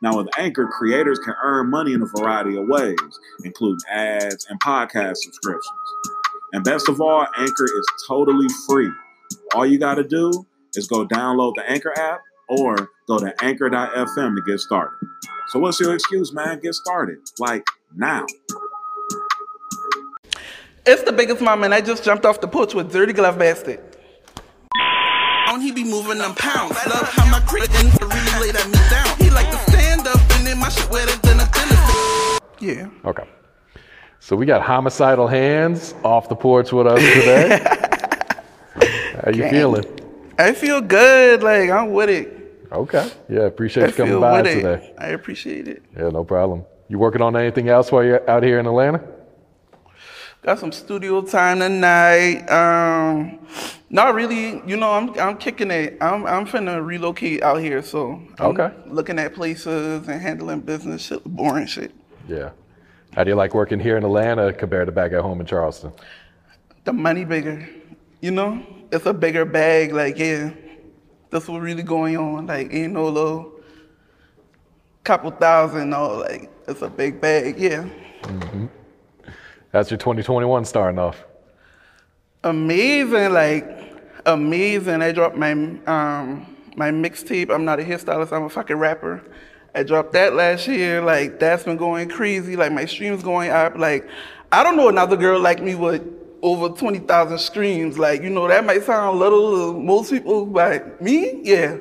Now, with Anchor, creators can earn money in a variety of ways, including ads and podcast subscriptions. And best of all, Anchor is totally free. All you got to do is go download the Anchor app or go to anchor.fm to get started. So, what's your excuse, man? Get started. Like now. It's the biggest mom, and I just jumped off the porch with Dirty Glove Bastard. On he be moving them pounds. Love how my critic really lay that my shit wetter than a tennis. Yeah. Okay. So we got homicidal hands off the porch with us today. How you Okay. feeling? I feel good. Like I'm with it. Okay. Yeah, appreciate I you coming feel by with it. today. I appreciate it. Yeah, no problem. You working on anything else while you're out here in Atlanta? Got some studio time tonight. Um, not really. You know, I'm I'm kicking it. I'm I'm finna relocate out here, so I'm Okay. looking at places and handling business shit, boring shit. Yeah. How do you like working here in Atlanta compared to back at home in Charleston? The money bigger, you know. It's a bigger bag. Like yeah, that's what really going on. Like ain't no little couple thousand. No, like it's a big bag. Yeah. That's your 2021 starting off. amazing, like amazing. I dropped my um my mixtape. I'm not a hairstylist. I'm a fucking rapper. I dropped that last year. Like that's been going crazy. Like my streams going up. Like I don't know another girl like me with over twenty thousand streams. Like you know that might sound little to most people, but me, yeah.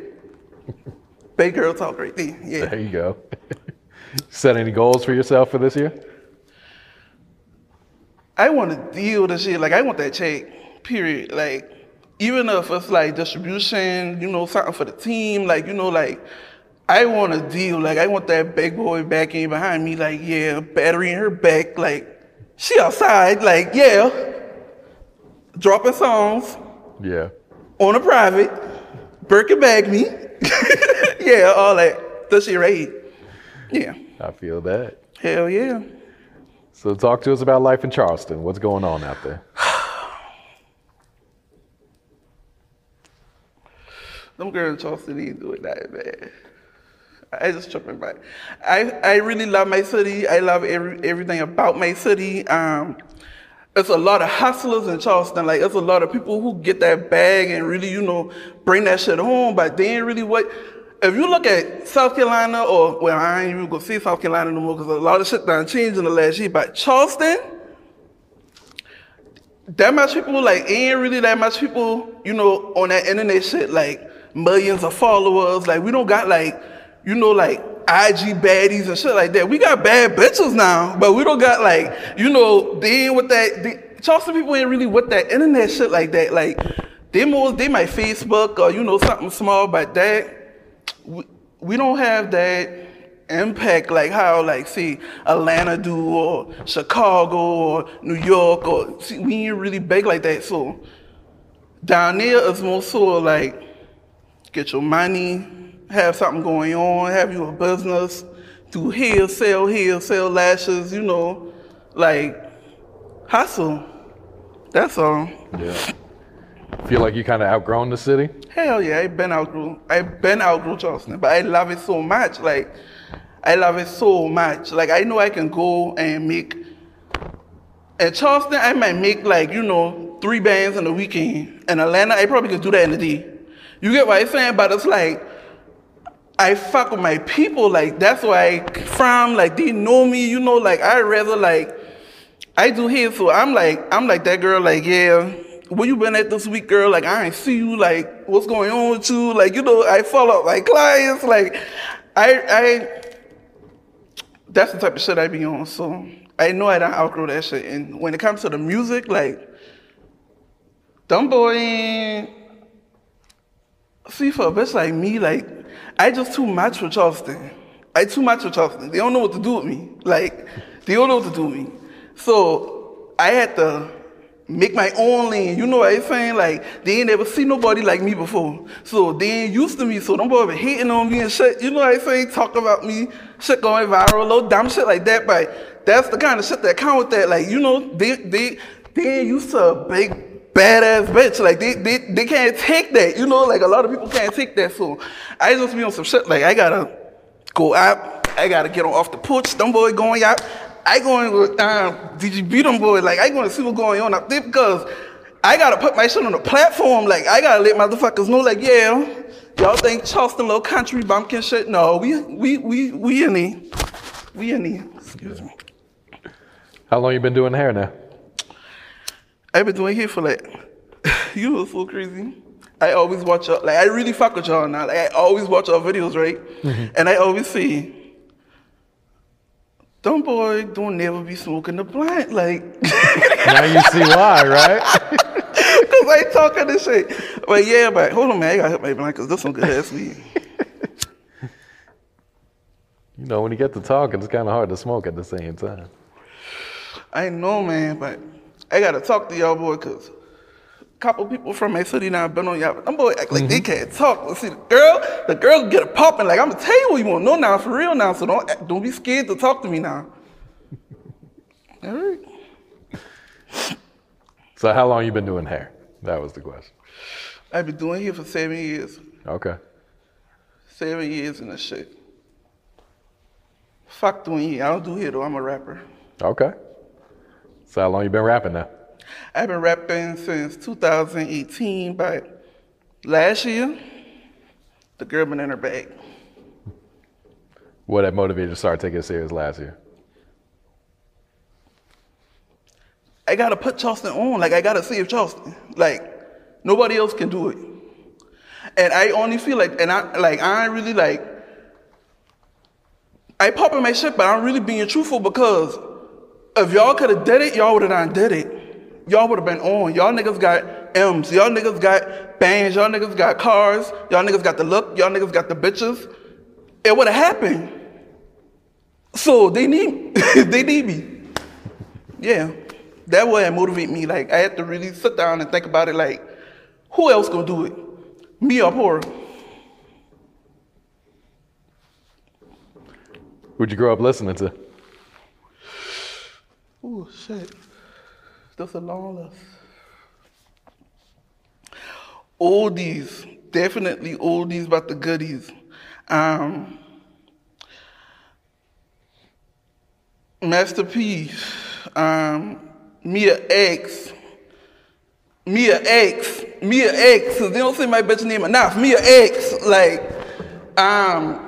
Big girl talk right there. Yeah. There you go. Set any goals for yourself for this year? I want to deal with shit. Like I want that check. Period. Like even if it's like distribution, you know, something for the team. Like you know, like I want to deal. Like I want that big boy back in behind me. Like yeah, battery in her back. Like she outside. Like yeah, dropping songs Yeah. on a private. Birkin bag me. yeah, all that. That shit right. Yeah. I feel that. Hell yeah. So talk to us about life in Charleston. What's going on out there? Them girls in Charleston ain't doing that, man. I just tripping back. I, I really love my city. I love every, everything about my city. Um, it's a lot of hustlers in Charleston. Like, it's a lot of people who get that bag and really, you know, bring that shit home. But they ain't really what. If you look at South Carolina, or, well, I ain't even gonna see South Carolina no more because a lot of shit done changed in the last year. But Charleston, that much people like ain't really that much people you know on that internet shit like millions of followers. Like we don't got like you know like IG baddies and shit like that. We got bad bitches now but we don't got like you know they ain't with that they, Charleston people ain't really with that internet shit like that. Like they more they might Facebook or you know something small but that we, we don't have that impact like how like see Atlanta do or Chicago or New York or see, we ain't really big like that. So down there is more so like get your money, have something going on, have you a business, do hair, sell hair, sell lashes, you know, like hustle. That's all. Yeah. Feel like you kind of outgrown the city? Hell yeah, I've been outgrew. I've been outgrew Charleston, but I love it so much. Like, I love it so much. Like, I know I can go and make. In Charleston, I might make like you know three bands in a weekend. In Atlanta, I probably could do that in a day. You get what I'm saying? But it's like I fuck with my people. Like that's why I from. Like they know me. You know. Like I rather like I do here. So I'm like I'm like that girl. Like yeah where you been at this week, girl? Like, I ain't see you. Like, what's going on with you? Like, you know, I follow up my clients. Like, I, I, that's the type of shit I be on. So I know I don't outgrow that shit. And when it comes to the music, like, dumb boy, see for a bitch like me, like, I just too much for Charleston. I too much for Charleston. They don't know what to do with me. Like, they don't know what to do with me. So I had to make my own lane. You know what I'm saying? Like, they ain't never seen nobody like me before. So they ain't used to me. So don't bother hating on me and shit. You know what I'm saying? Talk about me, shit going viral, little dumb shit like that. But that's the kind of shit that count with that. Like, you know, they they they ain't used to a big badass bitch. Like they they they can't take that. You know, like a lot of people can't take that. So I just be on some shit like I gotta go out. I gotta get on off the porch. Them boy going out. I going with um, DGB them boys. Like I going to see what's going on up there because I gotta put my shit on the platform. Like I gotta let motherfuckers know. Like yeah, y'all think Charleston little country bumpkin shit? No, we we we we in there. We in there. Excuse me. How long you been doing hair now? I've been doing hair for like you know so crazy. I always watch y'all, like I really fuck with y'all now. Like I always watch y'all videos, right? Mm-hmm. And I always see them boy don't never be smoking the blunt. Like now you see why, right? Cause I talking this shit. But yeah, but hold on, man. I gotta hit my blunt because this one good ass weed. You know, when you get to talking, it's kind of hard to smoke at the same time. I know, man, but I gotta talk to y'all boy because couple people from my city now been on y'all. Them boy act like mm-hmm. they can't talk. Let's see the girl, the girl get a popping. Like I'm gonna tell you what you want to know now for real now. So don't don't be scared to talk to me now. All right. So how long you been doing hair? That was the question. I've been doing hair for seven years. Okay. Seven years in the shit. Fuck doing hair. I don't do hair though. I'm a rapper. Okay. So how long you been rapping now? I've been rapping since 2018, but last year, the girl been in her bag. What had motivated you to start taking it serious last year? I gotta put Charleston on. Like I gotta save Charleston. Like nobody else can do it. And I only feel like, and I like I ain't really like. I popping my shit, but I'm really being truthful because if y'all could have did it, y'all would have done did it y'all would have been on. Y'all niggas got M's. Y'all niggas got bands. Y'all niggas got cars. Y'all niggas got the look. Y'all niggas got the bitches. It would have happened. So they need they need me. Yeah. That way it motivate me. Like I had to really sit down and think about it like, who else gonna do it? Me or Pora? Who'd you grow up listening to? Oh shit. That's a long list. Oldies, definitely oldies, but the goodies. Um, Master P, um, Mia X, Mia X, Mia X, they don't say my bitch name enough. Mia X, like, um,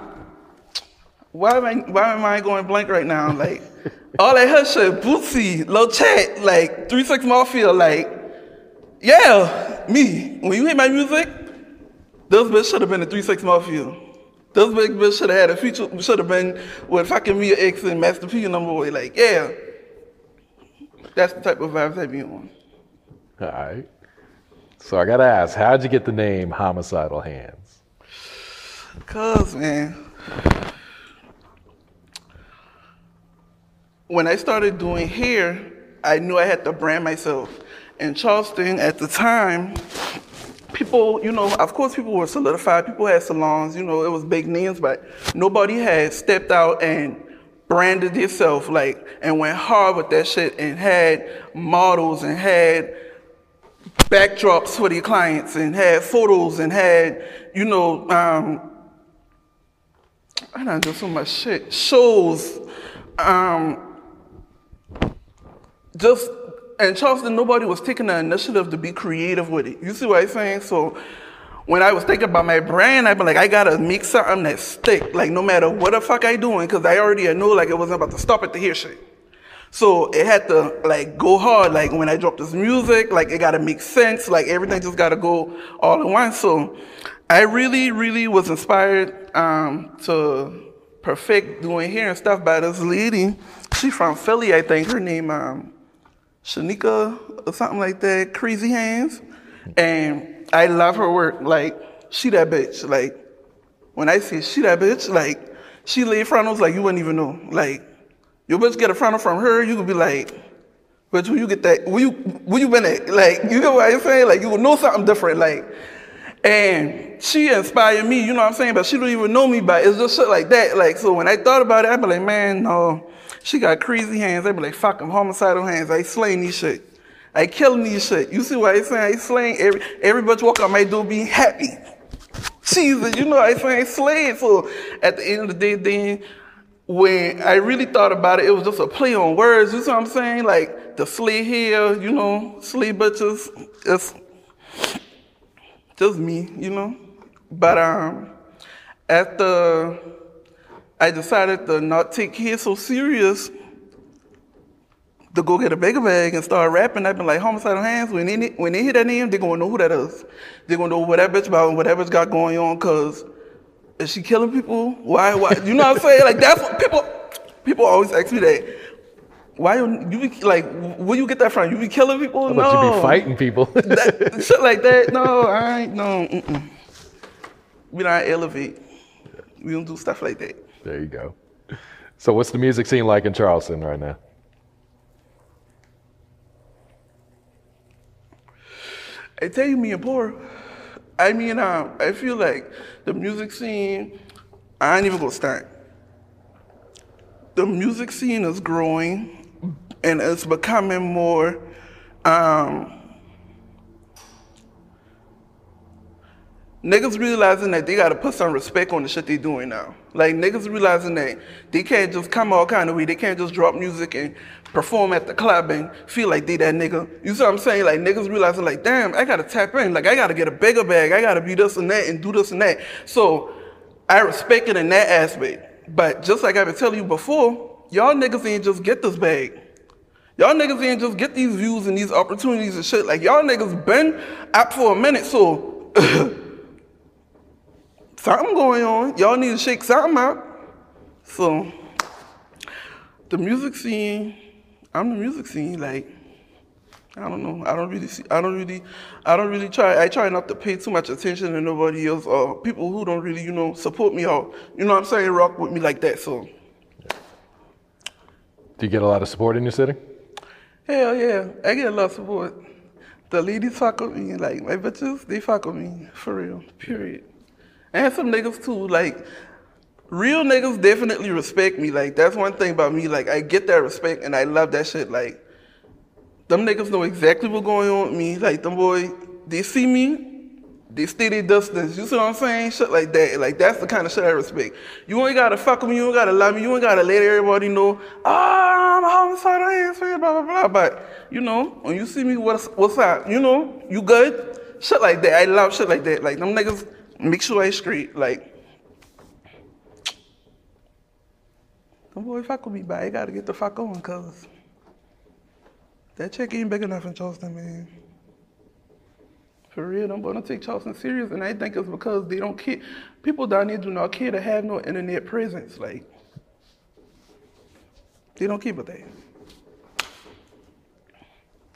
why am I why am I going blank right now? Like, all that her shit, Bootsy, La Chat, like Three Six Mafia, like, yeah, me. When you hear my music, those bitch should have been the Three Six Mafia. Those big bitch should have had a feature, should have been with fucking Mia X and Master P and them boy. Like, yeah. That's the type of vibes I be on. All right. So I gotta ask, how'd you get the name Homicidal Hands? Cause man, when I started doing hair, I knew I had to brand myself. In Charleston at the time, people, you know, of course, people were solidified. People had salons, you know, it was big names, but nobody had stepped out and branded itself like and went hard with that shit and had models and had backdrops for their clients and had photos and had, you know, um, I don't do so much shit. Shows, um, just in Charleston, nobody was taking the initiative to be creative with it. You see what I'm saying? So when I was thinking about my brand, I'd be like, I gotta make something that stick. Like no matter what the fuck I doing, because I already knew like it wasn't about to stop at the hear shit. So it had to like go hard. Like when I dropped this music, like it gotta make sense. Like everything just gotta go all at once. So I really, really was inspired um, to perfect doing hair and stuff by this lady. She from Philly, I think. Her name um, Shanika or something like that. Crazy Hands, and I love her work. Like she that bitch. Like when I say she that bitch, like she lay frontals like you wouldn't even know. Like your bitch get a frontal from her, you could be like, bitch, where you get that? Where you where you been at? Like you get what I'm saying? Like you would know something different. Like and she inspired me, you know what I'm saying? But she don't even know me, but it's just shit like that. Like, so when I thought about it, I'd be like, man, no, she got crazy hands. I'd be like, fuck them, homicidal hands. I slaying these shit. I killing these shit. You see what I'm saying? I slaying every, every bitch walk out my door being happy. Jesus, you know what I'm saying? Slaying. So at the end of the day, then, when I really thought about it, it was just a play on words. You see what I'm saying? Like the slay here, you know, slay bitches. It's, just me, you know. But um, after I decided to not take kids so serious, to go get a bigger bag and start rapping, I've been like homicidal hands. When they when they hear that name, they're gonna know who that is. They're gonna know what that bitch about and whatever's got going on. Cause is she killing people? Why? Why? You know what I'm saying? Like that's what people people always ask me that. Why you, you be like? Where you get that from? You be killing people? How no. you be fighting people? that, shit like that. No, I ain't. No, mm-mm. we don't elevate. We don't do stuff like that. There you go. So, what's the music scene like in Charleston right now? I tell you, me and poor. I mean, um, I feel like the music scene. I ain't even gonna start. The music scene is growing, and it's becoming more. Um, Niggas realizing that they gotta put some respect on the shit they doing now. Like niggas realizing that they can't just come all kind of way. They can't just drop music and perform at the club and feel like they that nigga. You see what I'm saying? Like niggas realizing like, damn, I gotta tap in. Like I gotta get a bigger bag. I gotta be this and that and do this and that. So I respect it in that aspect. But just like I've been telling you before, y'all niggas ain't just get this bag. Y'all niggas ain't just get these views and these opportunities and shit. Like y'all niggas been up for a minute, so something going on. Y'all need to shake something out. So the music scene, I'm the music scene. Like I don't know. I don't really see. I don't really. I don't really try. I try not to pay too much attention to nobody else or people who don't really, you know, support me or you know what I'm saying, rock with me like that. So Do you get a lot of support in your city? hell yeah, I get a lot of support. The ladies fuck with me, like my bitches, they fuck with me for real. Period. And some niggas too, like real niggas definitely respect me. Like that's one thing about me. Like I get that respect and I love that shit. Like them niggas know exactly what's going on with me. Like them boy, they see me, they stay their distance. You see what I'm saying? Shit like that. Like that's the kind of shit I respect. You ain't gotta fuck with me. You ain't gotta love me. You ain't gotta let everybody know. Ah, I'm a homicidal ass man. Blah blah blah. But you know, when you see me, what's what's up? You know, you good? Shit like that. I love shit like that. Like them niggas make sure I straight. Like them boy fuck with me, but I gotta get the fuck on, cause that check ain't big enough in Charleston, man. For real, boys don't take Charleston serious, and I think it's because they don't care. People down there do not care to have no internet presence. Like, they don't keep it there.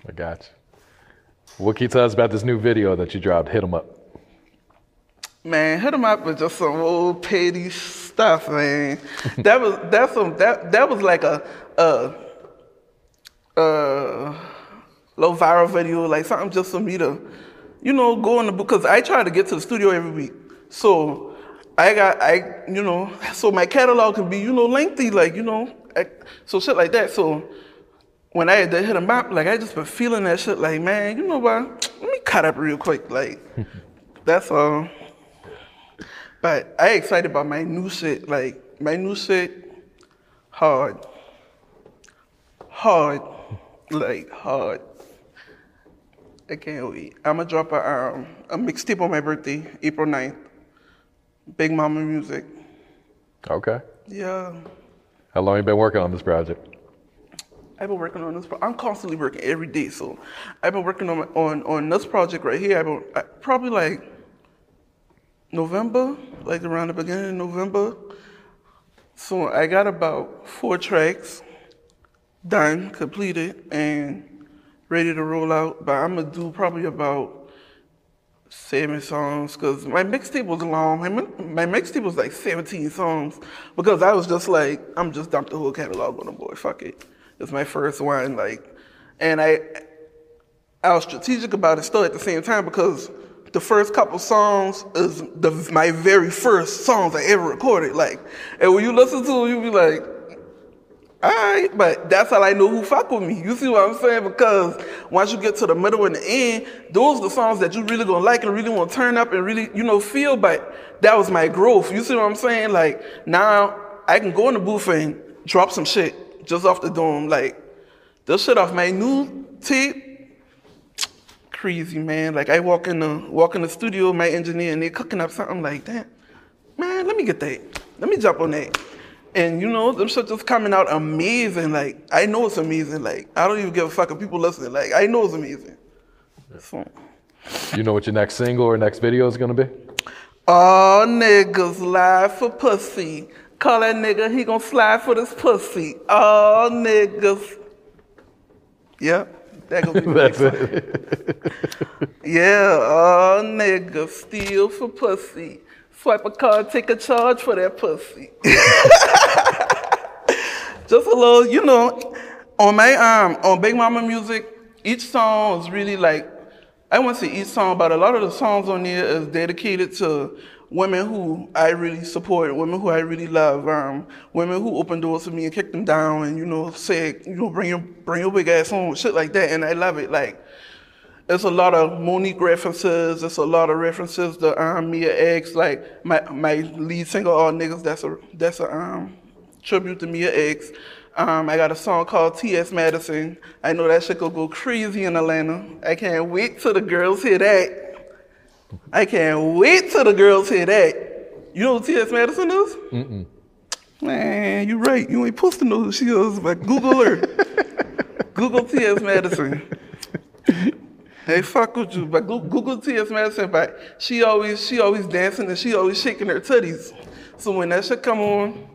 I got you. What can you tell us about this new video that you dropped? Hit them up. Man, hit 'em up with just some old petty stuff, man. that was that's some that that was like a a a low viral video, like something just for me to, you know, go in the book, because I try to get to the studio every week. So I got I you know, so my catalog can be you know lengthy, like you know, I, so shit like that. So when I had to hit a map, like I just been feeling that shit, like man, you know what? Let me cut up real quick, like that's all. But I excited about my new set. like my new set, hard, hard, like hard. I can't wait. I'm gonna drop a um, a mixtape on my birthday, April 9th. Big Mama Music. Okay. Yeah. How long you been working on this project? I've been working on this. Pro- I'm constantly working every day, so I've been working on my, on on this project right here. I've been I, probably like November, like around the beginning of November. So I got about four tracks done, completed, and ready to roll out. But I'm gonna do probably about seven songs because my mixtape was long. My, my mixtape was like 17 songs because I was just like, I'm just dumped the whole catalog on the board. Fuck it. It's my first one. Like, and I, I was strategic about it still at the same time because the first couple songs is the, my very first songs I ever recorded. Like, and when you listen to it, you be like, all right, but that's how I know who fuck with me. You see what I'm saying? Because once you get to the middle and the end, those are the songs that you really gonna like and really want to turn up and really, you know, feel. But that was my growth. You see what I'm saying? Like now I can go in the booth and drop some shit just off the dome. Like this shit off my new tape, crazy man. Like I walk in the walk in the studio, my engineer, and they cooking up something like that. Man, let me get that. Let me jump on that. And you know, them shit just coming out amazing. Like I know it's amazing. Like I don't even give a fuck if people listening. Like I know it's amazing. So, You know what your next single or next video is gonna be? all niggas lie for pussy. Call that nigga, he gonna slide for this pussy. All niggas. Yeah, that gonna be next Yeah, all nigga, steal for pussy. Swipe a card, take a charge for that pussy. Just a little, you know, on my um on Big Mama Music, each song is really like I won't say each song, but a lot of the songs on there is dedicated to women who I really support, women who I really love, um, women who open doors for me and kick them down, and you know, say, you know, bring your bring your big ass home, shit like that, and I love it. Like, it's a lot of Mo'Nique references. It's a lot of references to um, Mia X. Like my my lead single, All Niggas. That's a that's a um, tribute to Mia X. Um, I got a song called T.S. Madison. I know that shit gonna go crazy in Atlanta. I can't wait till the girls hear that. I can't wait till the girls hear that. You know who T.S. Madison is? Mm-mm. Man, you right. You ain't supposed to know who she is, but Google her. Google T.S. Madison. Hey, fuck with you, but Google T.S. Madison, but she always, she always dancing and she always shaking her titties. So when that shit come on,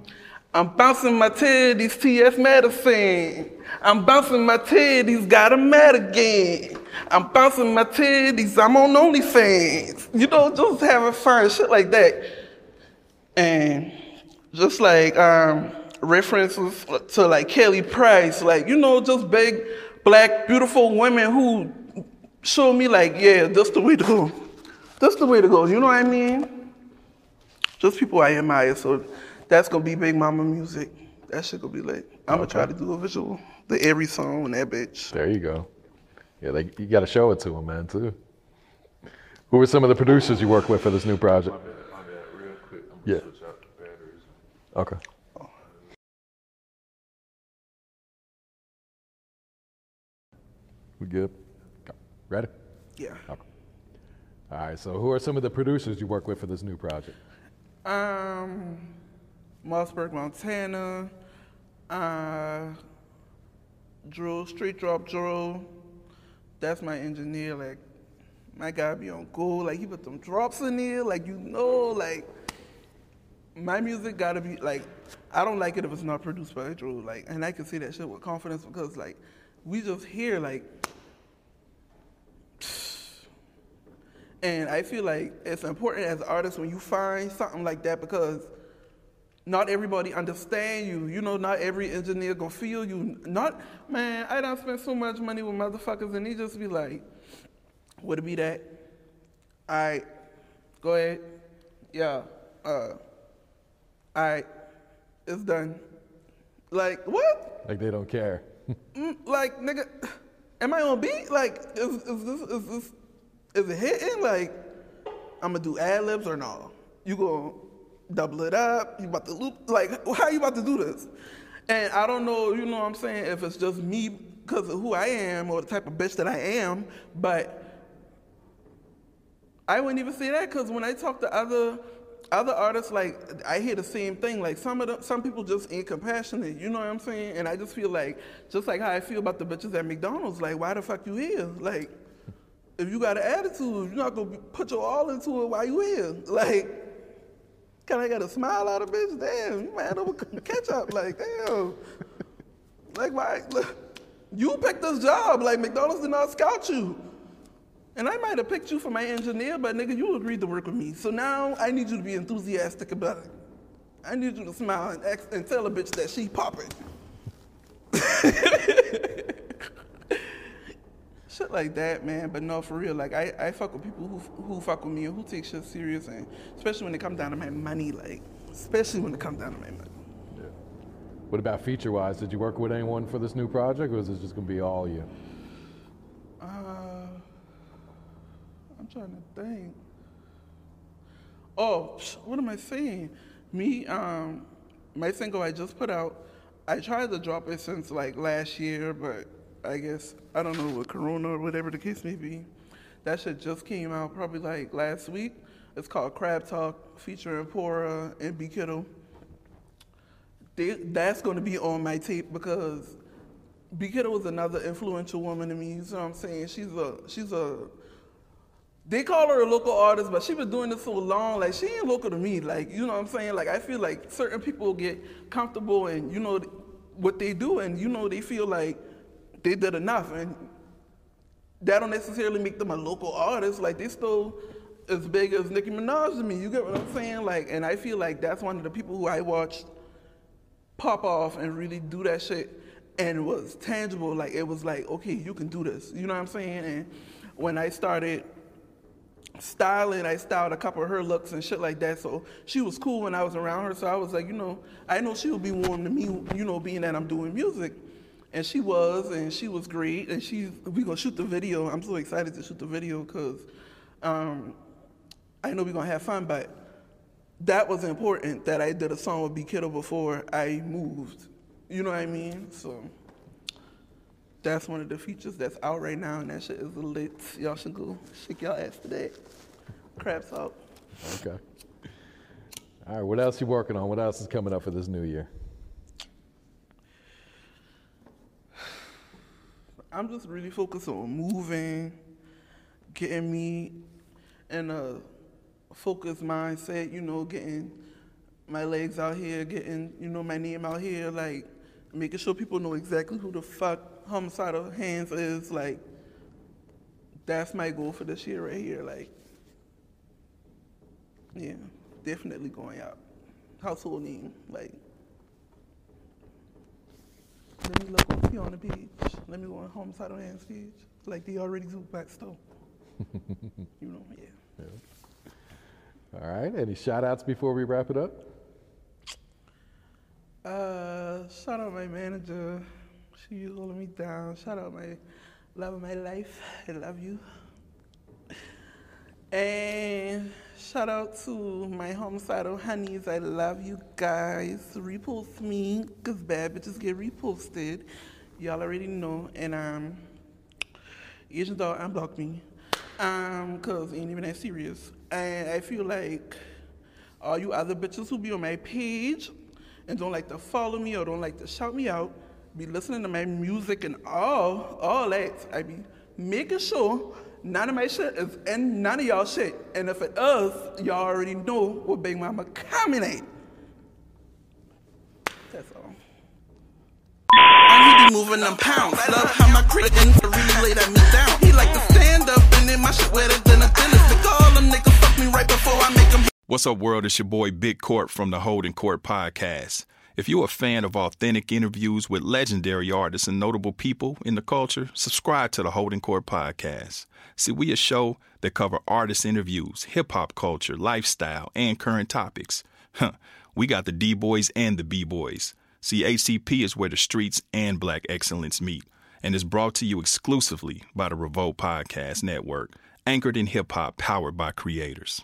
I'm bouncing my titties, T.S. Madison. I'm bouncing my titties, got 'em mad again. I'm bouncing my titties, I'm on OnlyFans. You know, just having fun, shit like that. And just like um, references to like Kelly Price, like, you know, just big, black, beautiful women who show me like, yeah, that's the way to go. That's the way to go. You know what I mean? Just people I admire. So that's gonna be Big Mama music. That shit gonna be lit. I'm gonna try to do a visual, the every song and that bitch. There you go. Yeah, they, you got to show it to them, man, too. Who were some of the producers you worked with for this new project? My bad, my bad. Real quick, I'm gonna yeah. Switch out the batteries. Okay. We good? Ready? Yeah. Okay. All right. So, who are some of the producers you work with for this new project? Um, Mossberg, Montana. Uh, Drew, Street Drop Drew. That's my engineer. Like, my guy be on cool. Like, he put them drops in there. Like, you know, like, my music gotta be like, I don't like it if it's not produced by Drew. Like, and I can say that shit with confidence because, like, we just hear like. And I feel like it's important as artists when you find something like that because not everybody understand you. You know, not every engineer gonna feel you. Not man, I don't spend so much money with motherfuckers and they just be like, would it be that? All right, go ahead. Yeah. Uh. All right, it's done. Like what? Like they don't care. Mm, like nigga, am I on beat? Like is, is this is this is it hitting? Like I'm gonna do ad libs or no? You gonna double it up? You about to loop? Like how you about to do this? And I don't know. You know what I'm saying? If it's just me because of who I am or the type of bitch that I am, but I wouldn't even say that because when I talk to other other artists, like I hear the same thing. Like some of the, some people just ain't compassionate. You know what I'm saying? And I just feel like just like how I feel about the bitches at McDonald's. Like why the fuck you here? Like if you got an attitude, you're not gonna put your all into it while you here. Like kind of got a smile out of bitch. Damn, you might over catch up. Like damn. Like why? You picked this job. Like McDonald's did not scout you. And I might have picked you for my engineer, but nigga, you agreed to work with me. So now I need you to be enthusiastic about it. I need you to smile and, ask, and tell a bitch that she popping. shit like that, man. But no, for real, like I, I fuck with people who who fuck with me and who take shit serious, and especially when it comes down to my money, like especially when it comes down to my money. Yeah. What about feature wise? Did you work with anyone for this new project, or is this just gonna be all you? Uh, I'm trying to think. Oh, what am I saying? Me, um, my single I just put out. I tried to drop it since like last year, but I guess I don't know what Corona or whatever the case may be. That shit just came out probably like last week. It's called Crab Talk, featuring Pora and B Kiddo. They, that's going to be on my tape because B Kiddo was another influential woman to me. You know what I'm saying? She's a she's a they call her a local artist, but she been doing this so long, like she ain't local to me. Like, you know what I'm saying? Like I feel like certain people get comfortable and you know what they do and you know they feel like they did enough and that don't necessarily make them a local artist. Like they still as big as Nicki Minaj to me. You get what I'm saying? Like and I feel like that's one of the people who I watched pop off and really do that shit and was tangible. Like it was like, okay, you can do this. You know what I'm saying? And when I started styling, I styled a couple of her looks and shit like that. So she was cool when I was around her. So I was like, you know, I know she'll be warm to me, you know, being that I'm doing music. And she was, and she was great. And she's, we gonna shoot the video. I'm so excited to shoot the video because um, I know we're gonna have fun. But that was important that I did a song with B Kiddo before I moved. You know what I mean? So that's one of the features that's out right now, and that shit is lit. Y'all should go shake y'all ass today. Crab Talk. Okay. All right. What else you working on? What else is coming up for this new year? I'm just really focused on moving, getting me in a focused mindset. You know, getting my legs out here, getting you know my name out here, like making sure people know exactly who the fuck homicidal hands is like that's my goal for this year right here like yeah definitely going out household name like let me look on, on the page let me go on homicidal hands page like they already do back store you know yeah. yeah all right any shout outs before we wrap it up uh shout out my manager She's holding me down. Shout out my love of my life. I love you. And shout out to my homicidal honeys. I love you guys. Repost me, because bad bitches get reposted. Y'all already know. And um Asian Doll unblock me. Um, cause ain't even that serious. And I feel like all you other bitches who be on my page and don't like to follow me or don't like to shout me out, be listening to my music and all, all that. I be making sure none of my shit is in none of y'all shit. And if it is, y'all already know what Big Mama coming at. That's all. And he be moving them pounds. Love how my critic and really let me down. He like to stand up and then my shit wetter than a dentist. They call them niggas fuck me right before I make them. What's up, world? It's your boy Big Court from the Holding Court Podcast. If you're a fan of authentic interviews with legendary artists and notable people in the culture, subscribe to the Holding Court Podcast. See, we a show that cover artist interviews, hip hop culture, lifestyle, and current topics. Huh. We got the D boys and the B boys. See, HCP is where the streets and black excellence meet, and is brought to you exclusively by the Revolt Podcast Network, anchored in hip hop, powered by creators.